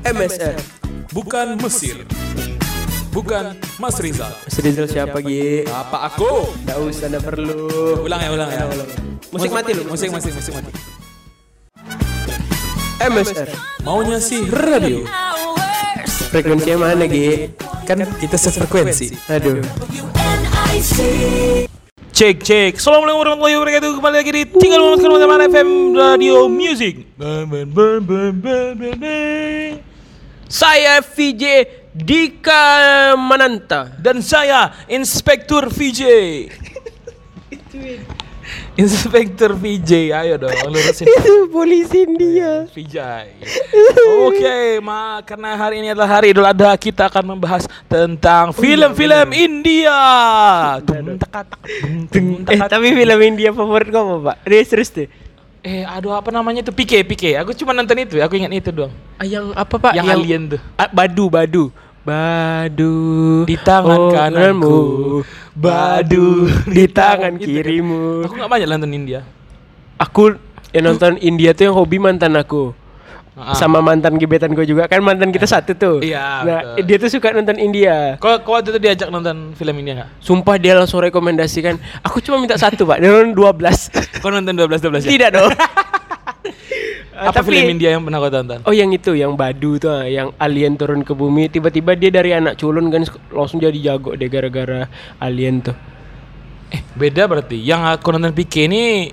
MSR. Bukan Mesir. Bukan Mas Rizal. Mas Rizal siapa Gi? Apa aku? Gak usah, gak perlu. Ulang ya, ulang ya. Musik mati lu. Musik, musik, musik mati. MSR. Maunya sih radio. Frekuensinya mana Gi? Kan kita sefrekuensi. Aduh. Cek cek. Assalamualaikum warahmatullahi wabarakatuh. Kembali lagi di Tinggal Momen Teman FM Radio Music. Saya VJ Dika Mananta. Dan saya Inspektur VJ. Inspektur VJ, ayo dong lurusin Itu polisi India. Vijay. Oke, ma karena hari ini adalah hari Idul Adha, kita akan membahas tentang film-film India. Tung, tak, Eh tapi film India favorit kamu Pak? Dia serius deh. Eh, aduh apa namanya itu? Pike, Pike. Aku cuma nonton itu, aku ingat itu doang. Ah, yang apa Pak? Yang alien tuh. Ah, Badu, Badu. Badu Di tangan kananku, Badu di tangan kirimu. Aku nggak banyak nonton India. Aku yang nonton India tuh yang hobi mantan aku. Ah. Sama mantan gebetan gue juga kan mantan kita satu tuh. Iya, Nah betul. dia tuh suka nonton India. Kau waktu itu diajak nonton film India nggak? Sumpah dia langsung rekomendasikan. Aku cuma minta satu pak. Dia nonton 12 Kau nonton 12 12 ya? Tidak dong. Apa film India yang pernah kau tonton? Oh yang itu yang Badu tuh ah, yang alien turun ke bumi tiba-tiba dia dari anak culun kan langsung jadi jago deh gara-gara alien tuh. Eh, beda berarti. Yang aku nonton Pike ini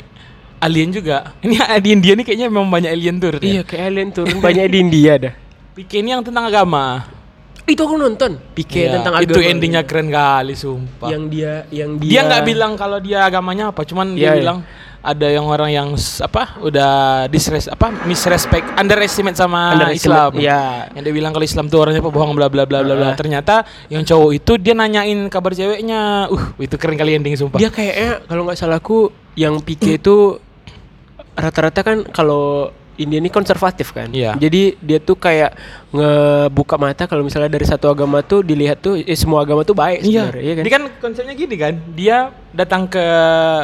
alien juga. Ini di India nih kayaknya memang banyak alien turun ya. Iya kayak alien turun banyak di India dah. Pike ini yang tentang agama. Itu aku nonton. Pikir Iya, tentang itu agama. endingnya keren kali sumpah. Yang dia yang dia dia nggak bilang kalau dia agamanya apa, cuman Iya, dia iya. bilang ada yang orang yang apa udah disres apa misrespect underestimate sama Underestimate, Islam. iya. Yang dia bilang kalau Islam tuh orangnya pebohong bla bla bla bla bla. Ah. Ternyata yang cowok itu dia nanyain kabar ceweknya. Uh, itu keren kali ending sumpah. Dia kayaknya kalau nggak salahku yang Pique itu rata-rata kan kalau India ini konservatif kan. Iya. Jadi dia tuh kayak ngebuka mata kalau misalnya dari satu agama tuh dilihat tuh eh, semua agama tuh baik Iya, sebenarnya, iya kan? Dia kan konsepnya gini kan, dia datang ke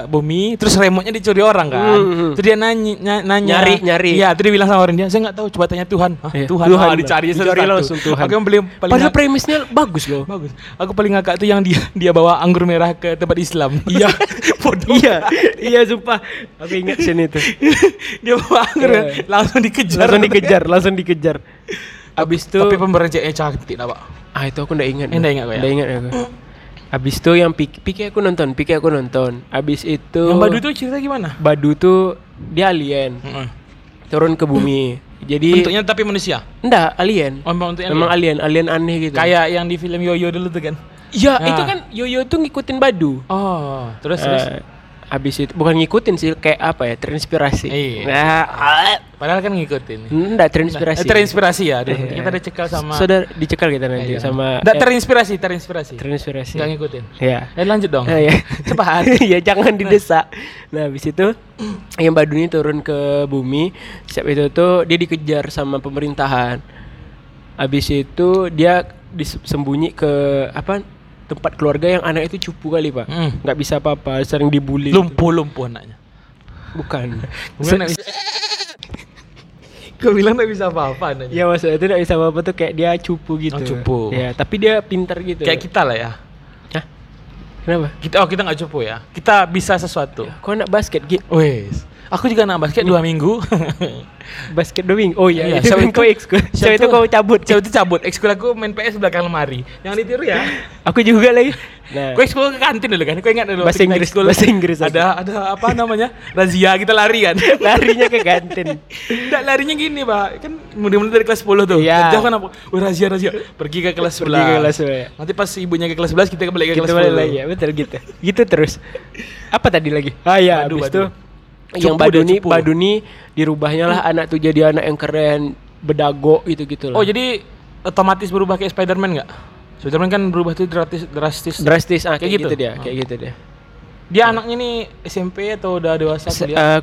bumi, terus remote-nya dicuri orang kan. Hmm, hmm. Terus dia nanya, ny- nanya, Nyari, nyari. Iya, terus dia bilang sama orang dia, saya nggak tahu, coba tanya Tuhan. Hah, Iya, Tuhan, Tuhan lah. dicari, Dicari langsung Tuhan. Aku yang paling paling Padahal premisnya bagus loh. bagus. Aku paling ngakak tuh yang dia dia bawa anggur merah ke tempat Islam. Iya, bodoh. iya, iya sumpah. Aku ingat scene itu. dia bawa anggur Iya. langsung dikejar. langsung dikejar, langsung dikejar. Abis itu Tapi pemberjeknya cantik, lah, Pak. ah itu aku nggak ingat. Eh, nggak ingat kau ya? Ingat aku. Abis itu yang Pique, Pique aku nonton, Pique aku nonton. Abis itu Yang Badu itu cerita gimana? Badu tuh dia alien. Heeh. turun ke bumi. Jadi Bentuknya tapi manusia. enggak alien. Oh, memang bentuknya Memang alien, alien aneh gitu. Kayak yang di film Yoyo dulu tuh kan. Iya, Ah. itu kan Yoyo tuh ngikutin Badu. Oh, terus terus. Habis itu bukan ngikutin sih, kayak apa ya? Terinspirasi. Iya. Nah, ah, Padahal kan ngikutin. enggak terinspirasi. Eh, terinspirasi ya. Aduh, Iya. Kita ada cekal sama. Saudara dicekal kita nanti Iya. sama Nggak eh, terinspirasi, terinspirasi. terinspirasi. Enggak ngikutin. Iya. Eh lanjut dong. Eh, ya. Cepat. ya jangan didesak. Nah, habis itu yang Badu ini turun ke bumi. Siap itu tuh dia dikejar sama pemerintahan. Habis itu dia disembunyi ke apa tempat keluarga yang anak itu cupu kali, Pak. Hmm. nggak bisa apa-apa, sering dibully. gitu. Lumpuh lumpuh anaknya. Bukan. Kau bilang nggak bisa apa-apa anaknya. Ya maksudnya itu nggak bisa apa-apa tuh kayak dia cupu gitu. Oh, cupu. Ya, tapi dia pintar gitu. Kayak kita lah ya. Hah? Kenapa? Kita oh kita nggak cupu ya. Kita bisa sesuatu. Kau anak basket, Gi? Wes. Aku juga anak basket dua minggu. Basket doing. Oh iya, Iya, itu kau ekskul. Siapa itu kau cabut. Cewek itu cabut. Ekskul aku main PS belakang lemari. Jangan ditiru ya. Aku juga lagi. Nah, Gue ekskul ke kantin dulu kan. Gue ingat dulu. Bahasa kita Inggris, ekskul, bahasa Inggris aku. Ada ada apa namanya? Razia kita lari kan. larinya ke kantin. Enggak larinya gini, Pak. Kan mulai-mulai dari kelas 10 tuh. Iya. Jauh kan apa? Wah, razia razia. Pergi ke kelas 11. Pergi ke kelas 11. Nanti pas ibunya ke kelas 11 kita balik ke kelas 10. balik lagi ya, betul gitu. Gitu terus. Apa tadi lagi? Ah ya, Badu, habis itu yang Cupu Badu dia, nih, cupu. Badu nih dirubahnya lah anak tuh jadi anak yang keren, bedago gitu-gitu lah. Oh, jadi otomatis berubah kayak Spider-Man enggak? Spider-Man kan berubah tuh drastis drastis. drastis ah Kayak kayak, gitu? gitu. dia, Oh. kayak gitu dia. Dia anaknya nih SMP atau udah dewasa Se- kuliah? eh,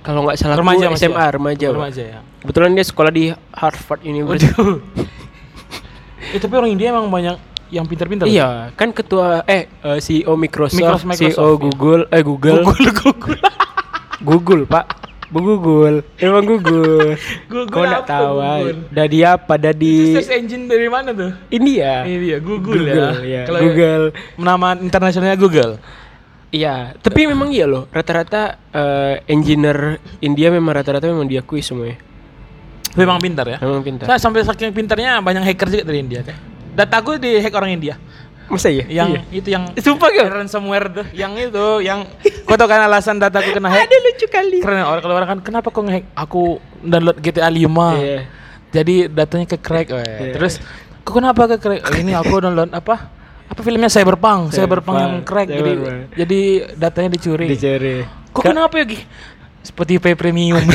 kalau nggak salah remaja aku SMA ya? remaja. Remaja ya. Kebetulan dia sekolah di Harvard University. Waduh. eh tapi orang India emang banyak yang pintar-pintar. Iya, kan ketua eh eh, CEO Microsoft, Microsoft, Microsoft, CEO iya. Google, eh Google, Google Google. Google, Pak. Google, emang Google. Google Kau apa tahu? ah? Google? Dari apa? Dari Itu search engine dari mana tuh? India. Ini dia Google, Google, ya. ya. Google. Nama internasionalnya Google. Iya, tapi memang iya loh. Rata-rata eh, engineer India memang rata-rata memang diakui semuanya. Memang pintar ya. Memang pintar. Saya sampai saking pintarnya banyak hacker juga dari India kan. Dataku di hack orang India. Masa iya? Yang Iya. itu yang Sumpah gak? ransomware tuh, yang itu, yang kau tau kan alasan dataku kena hack? Ada lucu kali. Keren orang kalau orang kan kenapa kau ngehack? Aku download GTA 5. Iya. Jadi datanya ke crack. Iya. Terus kok kenapa ke crack? Oh, ini aku download apa? Apa filmnya Cyberpunk, Cyberpunk yang Cyberpunk, crack jadi Cyberpunk. jadi datanya dicuri. Dicari. Kok kenapa ya, Gi? Spotify Premium.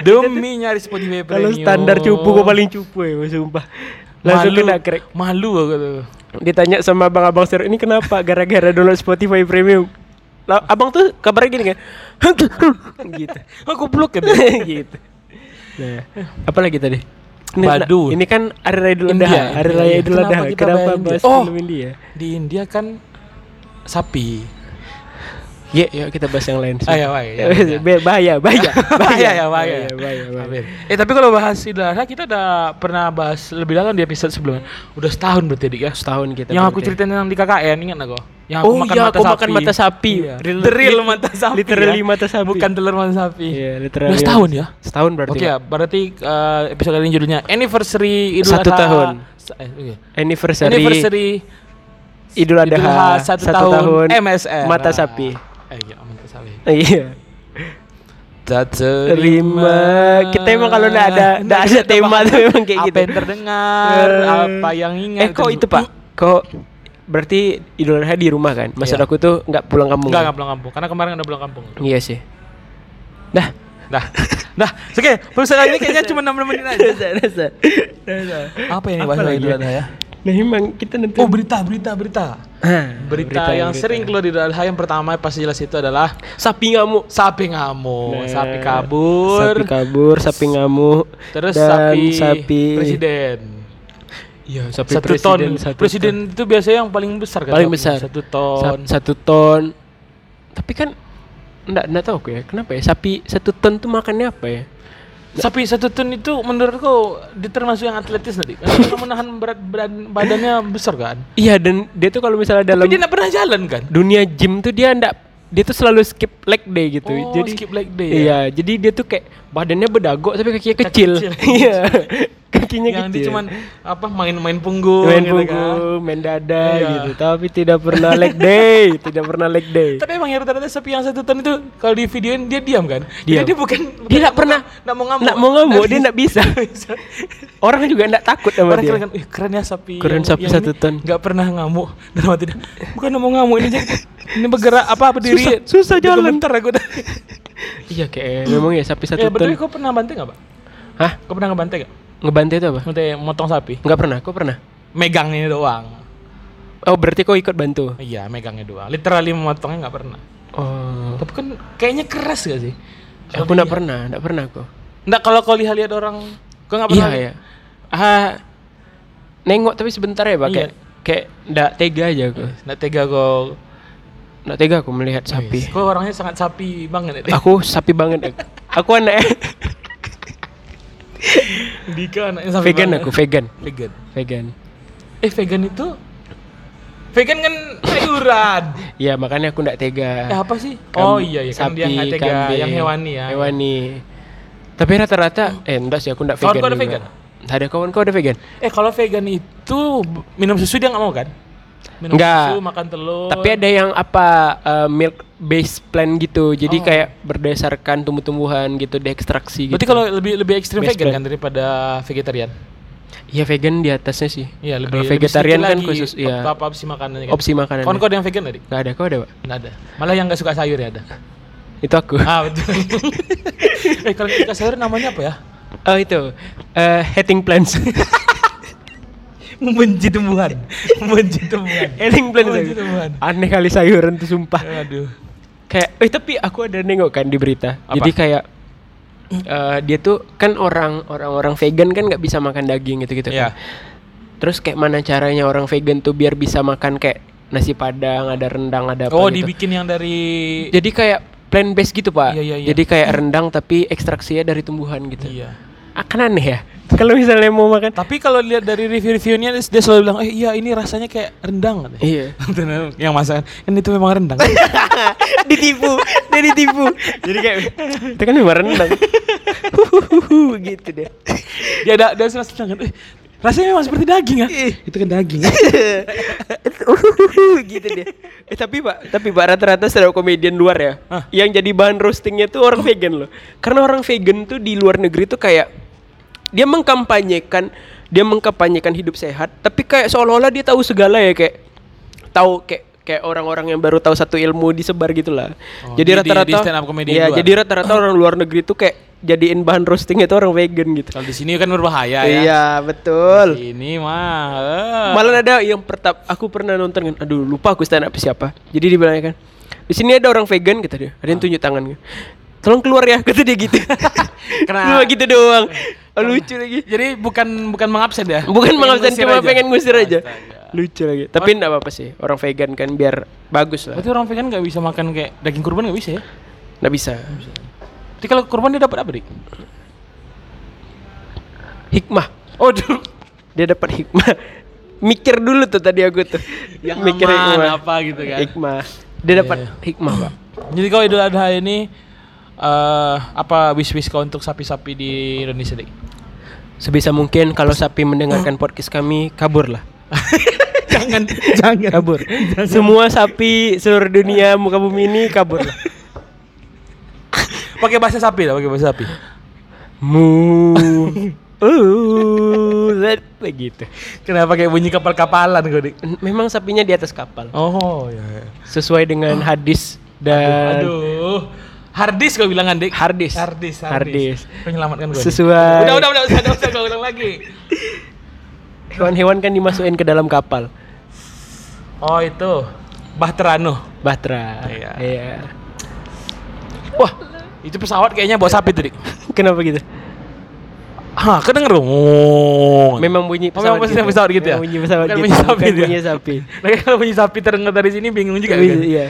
Demi nyari Spotify Kalau Premium. standar cupu gua paling cupu ya, sumpah. Langsung malu, kena crack. Malu aku tuh. Ditanya sama abang-abang ser ini kenapa? Gara-gara download Spotify Premium. Lah, abang tuh kabarnya gini kan. gitu. Aku blok kan. gitu. Nah, apa lagi tadi? Ini, Badut. ini kan hari raya Idul Adha, hari raya. Idul Kenapa Adha. Kenapa India? bahas Oh. film India? Di India kan sapi. Ya, yuk kita bahas yang lain. Ah, ya, bahaya, ya, ya. Bahaya, bahaya, bahaya, bahaya ya bahaya. bahaya, bahaya. Eh tapi kalau bahas Idul Adha kita udah pernah bahas lebih dalam di episode sebelumnya. Udah setahun berarti Dik ya. Setahun kita. Yang aku berarti. ceritain yang di KKN ingat nggak kok? Yang Oh iya, aku makan mata sapi. Iya. Real- real mata sapi. literally ya. mata sapi. Bukan telur mata sapi. Iya, literally. Udah setahun ya? Setahun berarti. Oke ya, berarti eh, episode kali ini judulnya Anniversary Idul Satu Adha. tahun. Sa- eh, oke. Anniversary, Anniversary Idul Adha, Idul Adha satu, tahun, MSR. Mata sapi. Eh, iya, sapi. Iya. Tak Terima. Kita emang kalau nggak ada- nggak ada tema tuh emang kayak apa gitu. yang terdengar, apa yang ingat. Eh kok itu pak? Kok berarti Idul Adha di rumah kan? Maksud Iya. aku tuh nggak pulang kampung. Enggak, kan? enggak pulang kampung. Karena kemarin udah pulang kampung. Iya sih. Dah. Dah. Dah. Oke, perusahaan ini kayaknya cuma 6 menit aja. Apa ini Apa bahasa Idul? Adha ya? Nah emang kita nanti. Oh, berita, berita, berita. Ah, Berita, yang sering keluar di Adha yang pertama pasti jelas itu adalah sapi ngamuk. sapi ngamuk, Nah, sapi kabur, Sapi kabur, sapi ngamuk. terus dan sapi, sapi presiden. Iya, sapi Satu presiden, ton. satu presiden itu biasanya yang paling besar kan? Paling besar. Satu ton. ton. Sa- satu ton. Tapi kan enggak enggak tahu aku ya. Kenapa ya? Sapi satu ton tuh makannya apa ya? Sapi satu ton itu menurutku dia termasuk yang atletis nanti. Karena menahan berat, berat badannya besar kan. Iya, dan dia tuh kalau misalnya dalam Tapi dia pernah jalan kan? dunia gym tuh dia enggak dia tuh selalu skip leg day gitu. Oh, jadi skip leg day ya? Iya, jadi dia tuh kayak badannya bedagok tapi kakinya Kaki kecil. kecil. Kakinya yang dia kecil. cuman apa main-main punggung main gitu punggung, main dada Iya. gitu. Tapi tidak pernah leg day, tidak pernah leg day. Tapi emang yang rata-rata sapi yang satu ton itu kalau di videoin dia diam kan? Diam. Jadi dia bukan, Dia nggak pernah nggak mau ngamuk. Nggak mau ngamuk, dia nggak bisa. Orang juga nggak takut sama Orang dia. keren kan, "Ih, keren ya sapi. Keren sapi satu ton." Nggak pernah ngamuk. Dalam hati dia, bukan mau ngamuk ini jadi ini bergerak apa berdiri. Susah- susah jalan. Bentar aku. Iya kayak memang ya sapi satu Ya, betul ton. kau pernah bantai nggak, Pak? Hah? Kau pernah ngebantai nggak? Ngebantai itu apa? Bantai motong sapi. Nggak pernah, kok pernah? Megang ini doang. Oh berarti kau ikut bantu? Iya, megangnya doang. Literally memotongnya nggak pernah. Oh, Tapi kan kayaknya keras gak sih? aku nggak pernah, nggak pernah kok. Nggak kalau kau lihat-lihat orang, kau nggak Iya pernah? ya. Ah, nengok tapi sebentar ya pak. Iya. Kayak nggak tega aja aku. Nggak tega kau. Nggak tega aku melihat sapi. Kau orangnya sangat sapi banget ya. Aku sapi banget. aku. Aku anak Dika anaknya sapi vegan banget. aku vegan, Vegan. vegan. Eh vegan itu Vegan kan sayuran. Iya makanya aku nggak tega. Eh apa sih? Kam- oh iya iya kan dia nggak tega kambing, yang hewani ya. Hewani. Tapi rata-rata eh enggak sih aku Kawan vegan. kau ada vegan? Ada kawan kau ada vegan? Eh kalau vegan itu minum susu dia nggak mau kan? Minum Nggak. susu, makan telur. Tapi ada yang apa uh, milk based plan gitu. Jadi Oh. kayak berdasarkan tumbuh-tumbuhan gitu diekstraksi gitu. Berarti kalau lebih lebih ekstrim Best vegan plan. kan daripada vegetarian? Iya vegan di atasnya sih. Iya lebih Kalau lebih vegetarian sedikit kan lagi khusus iya. Apa, apa opsi makanannya kan? Opsi makanan. Ada yang vegan tadi? Gak ada, kau ada, Pak? Nggak ada. Malah yang nggak suka sayur ya ada. Itu aku. Ah betul. eh kalau suka sayur namanya apa ya? Oh itu. eh hating plants. Membenci tumbuhan. Membenci tumbuhan. hating plants. Membenci tumbuhan. Aneh kali sayuran tuh sumpah. Aduh. Kayak eh tapi aku ada nengok kan di berita. Apa? Jadi kayak eh, dia tuh kan orang orang-orang vegan kan nggak bisa makan daging gitu-gitu Iya. kan. Terus kayak mana caranya orang vegan tuh biar bisa makan kayak nasi padang, ada rendang, ada apa Oh gitu. dibikin yang dari Jadi kayak plant based gitu pak. Iya, iya, iya. Jadi kayak rendang tapi ekstraksinya dari tumbuhan gitu. Iya. Akan aneh ya. Kalau misalnya mau makan. Tapi kalau lihat dari review-reviewnya dia selalu bilang, eh iya ini rasanya kayak rendang katanya. Iya. yang masakan, kan itu memang rendang. ditipu, dia ditipu. Jadi kayak itu kan memang rendang. gitu deh. dia ada dia langsung bilang, eh, rasanya memang seperti daging ya. itu kan daging. gitu deh. Eh tapi pak, tapi pak rata-rata stand up comedian luar ya, Hah? yang jadi bahan roastingnya tuh orang vegan loh. Karena orang vegan tuh di luar negeri tuh kayak dia mengkampanyekan, dia mengkampanyekan hidup sehat, tapi kayak seolah-olah dia tahu segala ya kayak tahu kayak kayak orang-orang yang baru tahu satu ilmu disebar gitulah. Oh, jadi di- di- rata-rata di luar. jadi rata-rata orang luar negeri tuh kayak jadiin bahan roasting itu orang vegan gitu. Kalau di sini kan berbahaya ya. Iya, betul. Ini mah. eh. Malah ada yang pertap aku pernah nonton kan. Aduh, lupa aku stand up siapa. Jadi dibilangnya kan. Di sini ada orang vegan kata dia. Ada yang tunjuk tangan. Tolong keluar ya kata dia gitu. Kena- Cuma gitu doang. Oh, lucu lagi. Jadi bukan bukan mengabsen ya? Bukan mengabsen cuma aja? pengen ngusir aja. Astaga. Lucu lagi. Tapi enggak apa-apa sih. Orang vegan kan biar bagus lah. Berarti orang vegan nggak bisa makan kayak daging kurban nggak bisa ya? Enggak bisa. Jadi kalau kurban dia dapat apa dik? Hikmah. Oh dulu. Dia dapat hikmah. Mikir dulu tuh tadi aku tuh. Yang Mikir aman, hikmah. apa gitu kan. Hikmah. Dia dapat Iya. hikmah, Pak. Jadi kalau Idul Adha ini eh apa wish wish kau untuk sapi-sapi di Indonesia dik? Sebisa mungkin kalau sapi mendengarkan podcast kami, kaburlah. jangan jangan kabur. Semua sapi seluruh dunia muka bumi ini kabur. Pakai bahasa sapi lah, pakai bahasa sapi. Mu. Uh, begitu. Kenapa kayak bunyi kapal-kapalan kau dik? Memang sapinya di atas kapal. Oh ya. ya. Sesuai dengan hadis dan Aduh. Hardis kau bilang dik? Hardis. Hardis, Hardis. Kau nyelamatkan gue. Sesuai- Udah, udah, udah, udah, udah, usah kau ulang lagi. hewan-hewan kan dimasukin ke dalam kapal. Oh itu. Bahterano. Bahtera. Iya. Iya. Wah, itu pesawat kayaknya bawa sapi tuh dik. Kenapa gitu? Hah, kedenger dong. Oh. Memang bunyi Oh, pesawat. memang bunyi pesawat gitu ya? Memang bunyi pesawat Bukan gitu. bunyi sapi bukan bunyi sapi. Lagi kalau bunyi sapi terdengar dari sini bingung juga kan? Iya.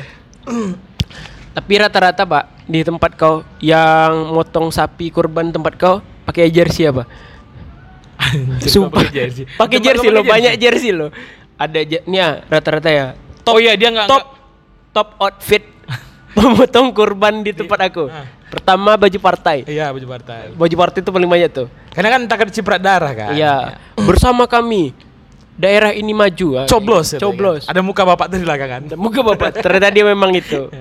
Tapi rata-rata pak di tempat kau yang motong sapi kurban tempat kau pakai jersey apa? Sumpah. pakai jersey. Lo banyak jersey lo. Ada nih ya rata-rata ya. Oh iya dia nggak Top top outfit pemotong kurban di tempat aku. Ah. Pertama baju partai. Iya baju partai. Baju partai itu paling banyak tuh. Karena kan takut ciprat darah kan. Iya. Bersama kami daerah ini maju. ah. Coblos. itu Coblos. kan. Ada muka bapak tuh di belakang kan. Muka bapak ternyata dia memang itu.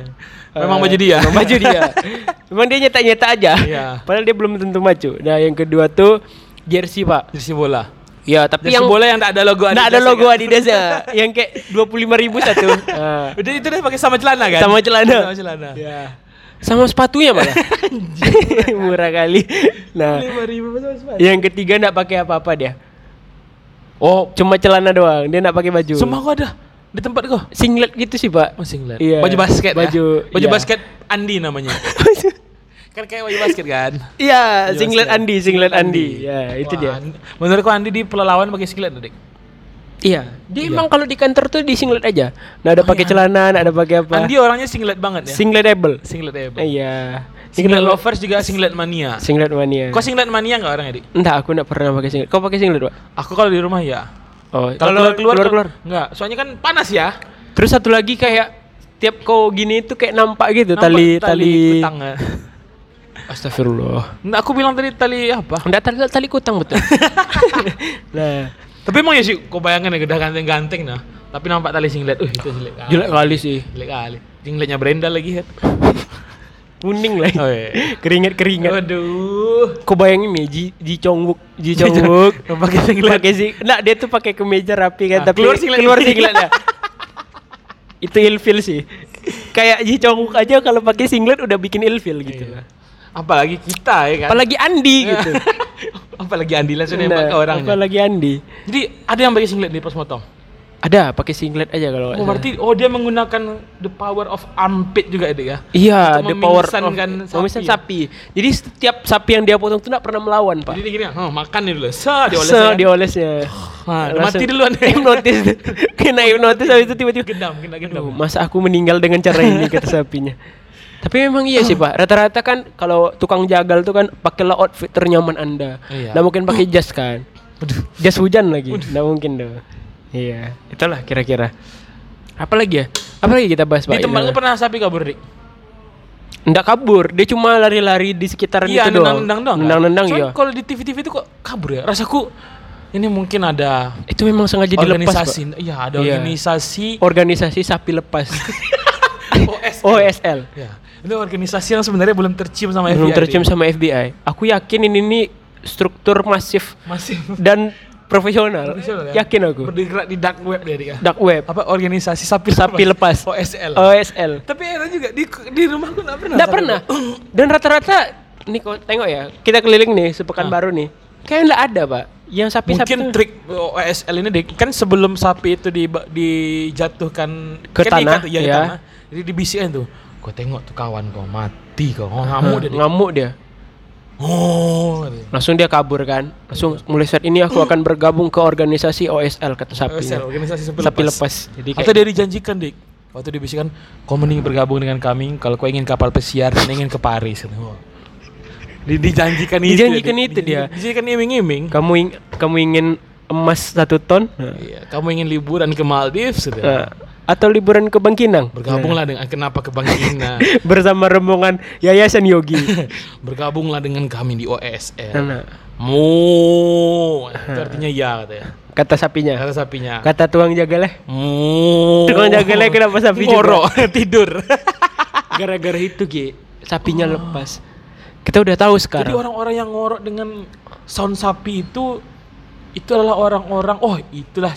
Memang Eh, baju dia. Memang baju dia. memang dia nyetak-nyetak aja. Iya. Padahal dia belum tentu maju. Nah, yang kedua tuh jersey, Pak. Jersey bola. Ya, tapi Jersey yang bola yang tak ada logo nggak ada Adidas logo ya kan? Adidas ya. yang kayak 25.000 ribu satu. Nah, Udah itu deh pakai sama celana kan? Sama celana. Sama celana. ya. Sama sepatunya malah. Murah kali. Nah, Lima ribu sama sepatu. yang ketiga nggak pakai apa-apa dia. Oh, Cuma celana doang. Dia nggak pakai baju. semua kok ada di tempat kau. singlet gitu sih, Pak. Oh, singlet. Iya. Baju basket Baju- ya? Baju iya. basket Andi namanya. kan kayak baju basket kan? Iya, singlet basket. Andi, singlet Andi. Ya, itu Wah, dia. Andi- Menurutku Andi di pelalawan pakai singlet Dik. Iya, dia Iya. emang kalau di kantor tuh di singlet aja. Nah, ada Oh, pakai iya. celana, ada pakai apa. Andi orangnya singlet banget ya. Singletable. Singlet ya. Iya. Singlet lovers juga singlet mania. Singlet mania. Kau singlet mania nggak orangnya Dik? Entah, aku nggak pernah pakai singlet. Kau pakai singlet, Pak? Aku kalau di rumah ya. Oh, Kalau keluar keluar, keluar. Enggak, soalnya kan panas ya. Terus satu lagi kayak tiap kau gini itu kayak nampak gitu Nampak tali tali. kutang. ya. Astagfirullah. Nggak, aku bilang tadi tali apa? Enggak tali tali kutang betul. nah, Tapi emang ya sih, kau bayangkan ya udah ganteng-ganteng nah. Tapi nampak tali singlet, uh itu singlet kali. jelek kali sih. Jelek kali. Singletnya Brenda lagi ya. Kuning lah. Oh, iya. Keringet keringet. Waduh. Kau bayangin nih Ji Ji Chong Wook, Ji Chong Wook Pakai singlet. pakai sing, nah dia tuh pakai kemeja rapi kan, Ah, tapi keluar singlet. keluar singletnya. itu ilfil sih. Kayak Ji Chong Wook aja kalau pakai singlet udah bikin ilfil gitu Iya. lah. Apalagi kita ya kan. Apalagi Andi gitu. Apalagi Andi langsung Nah, nembak ke orangnya. Apalagi Andi. Jadi ada yang pakai singlet di pos motong. Ada pakai singlet aja kalau Oh, berarti oh dia menggunakan the power of armpit juga itu ya. Iya, Untuk the power of memisahkan sapi. sapi. Jadi setiap sapi yang dia potong tuh nggak pernah melawan, Pak. Jadi gini, oh, makan dulu. Sa, dioles. Se ya kan? diolesnya. Nah, mati duluan. Hipnotis. Kena hipnotis habis itu tiba-tiba Gendam, kena gendam. Aduh, masa aku meninggal dengan cara ini kata sapinya. Tapi memang iya sih pak. Rata-rata kan kalau tukang jagal tuh kan pakailah outfit ternyaman anda. Iya. Nggak mungkin pakai jas kan. Jas hujan lagi. Nggak mungkin dong. Iya. Itulah kira-kira. Apa lagi ya? Apa lagi kita bahas pak? Di tempat lu pernah sapi kabur, Dik? Nggak kabur. Dia cuma lari-lari di sekitaran Iya, itu doang. nendang-nendang doang. Nendang-nendang iya. Kalau di TV-TV itu kok kabur ya? Rasaku ini mungkin ada Itu memang sengaja dilepas organisasi. Iya, ada Iya. organisasi Organisasi sapi lepas. OSL. OSL. Ya, itu organisasi yang sebenarnya belum tercium sama Belum FBI. tercium Dik. sama FBI. Aku yakin ini nih struktur masif Masih dan profesional. Profesional ya? Yakin aku. bergerak di dark web dia, Dik, ya. Dark web. Apa organisasi sapi Sapi lepas. OSL. OSL. Tapi enak juga di di rumahku enggak pernah. Nggak sapi pernah. Dan rata-rata nih kok tengok ya, kita keliling nih sepekan Ah. baru nih. Kayak nggak ada, Pak. Yang sapi-sapi Mungkin trik OSL ini Dik, kan sebelum sapi itu di, dijatuhkan Ke kan tanah, ya, di ya. tanah. Jadi dibisikin tuh. Kau tengok tuh kawan kau mati kau. Oh, ngamuk dia. Ngamuk dia. Oh. katanya. Langsung dia kabur kan. Langsung mulai saat ini aku akan bergabung ke organisasi OSL kata sapi. OSL, organisasi sapi, Sapi lepas. Jadi Atau kayak dia dijanjikan dik Waktu dibisikkan Kau mending bergabung dengan kami Kalau kau ingin kapal pesiar Dan ingin ke Paris "Wah." Di, Dijanjikan itu Dijanjikan Dik. itu dia. Dijanjikan iming-iming kamu ing- kamu ingin emas satu ton Nah. Iya, Kamu ingin liburan ke Maldives gitu. Nah, atau liburan ke Bangkinang Bergabunglah dengan Kenapa ke Bangkina bersama rombongan Yayasan Yogi. Bergabunglah dengan kami di OSL Nah, Mu Itu artinya ya katanya kata sapinya. Kata sapinya Kata tuang jagaleh Mu Tukang jagalnya kenapa sapi juga? Ngorok Tidur gara-gara itu Ki, sapinya lepas. Kita udah tahu Jadi sekarang. orang-orang yang ngorok dengan sound sapi itu itu adalah orang-orang oh itulah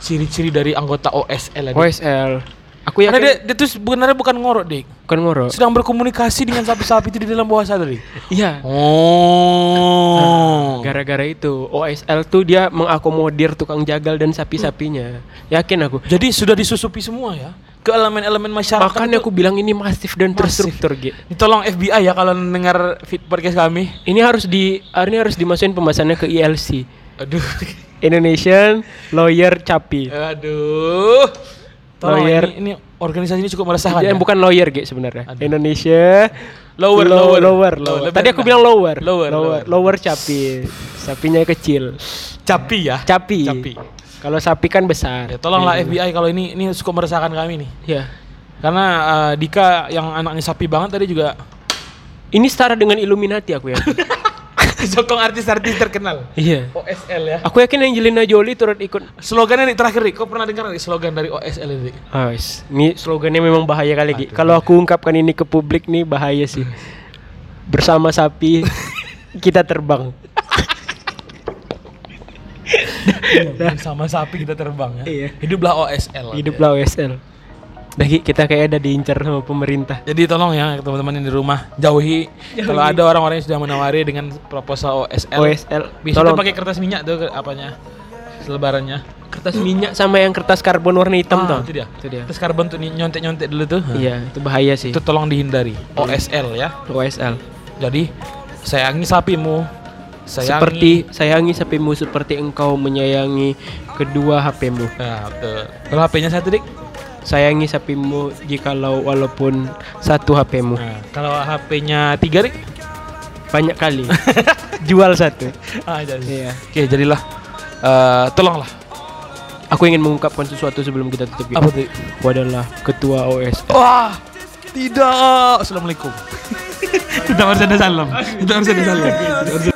ciri-ciri dari anggota OSL. ya, Dik. OSL. Aku Karena yakin dia, dia tuh sebenarnya bukan ngorok, Dik. bukan ngorok. Sedang berkomunikasi dengan sapi-sapi itu di dalam bawah sadar, Dik. Iya. Oh. Gara-gara itu OSL tuh dia mengakomodir tukang jagal dan sapi-sapinya. Yakin aku. Jadi sudah disusupi semua ya ke elemen-elemen masyarakat. Makanya aku bilang ini masif dan Masif. terstruktur. Ini tolong FBI ya kalau dengar fit podcast kami. Ini harus di ini harus dimasukin pembahasannya ke ILC. Aduh. Indonesian Lawyer Capi. Aduh. Tolong Lawyer. ini, ini organisasi ini cukup meresahkan. Ya. bukan lawyer Ki sebenarnya. Aduh. Indonesia Lower, low- lower. lower, Low- lower. lebih Tadi aku bilang lower. Lower, lower, lower. lower capi. Sapinya kecil. Capi ya. Capi. Capi. Kalau sapi kan besar. Ya, tolonglah Iya. FBI kalau ini ini cukup meresahkan kami nih. Ya. Karena eh, Dika yang anaknya sapi banget tadi juga Ini setara dengan Illuminati aku ya. sokong artis-artis terkenal. iya. OSL ya. Aku yakin Angelina Jolie turut ikut. Slogannya nih terakhir nih, kau pernah dengar nih slogan dari OSL ini? Ah, wis. ini slogannya memang bahaya kali Ki. Kalau aku ungkapkan ini ke publik nih bahaya sih. Bersama sapi kita terbang. Dan sama sapi kita terbang ya. Iya. Hiduplah OSL. Hiduplah OSL. Dagi kita kayak ada diincar sama pemerintah. Jadi tolong ya teman-teman yang di rumah jauhi, kalau ada orang-orang yang sudah menawari dengan proposal OSL. OSL. Bisa Tolong pakai kertas minyak tuh apanya? Selebarannya. kertas minyak sama yang kertas karbon warna hitam Ah, tuh. itu dia. Itu dia. Terus karbon tuh nyontek-nyontek dulu tuh. Iya, itu bahaya sih. Itu tolong dihindari. OSL ya. OSL. Jadi sayangi sapimu. Sayangi Seperti sayangi sapimu seperti engkau menyayangi kedua HP-mu. Nah, betul. Kalau HP-nya satu dik. Sayangi sapimu jikalau walaupun satu HP-mu. Nah, kalau HP-nya tiga dik. Banyak kali. Jual satu. Ah, jadi. Iya. Oke, jadilah. eh tolonglah. Aku ingin mengungkapkan sesuatu sebelum kita tutup. Apa tuh? Aku adalah ketua OS. Wah, tidak. Assalamualaikum. Kita harus ada salam. Kita harus ada salam. Harus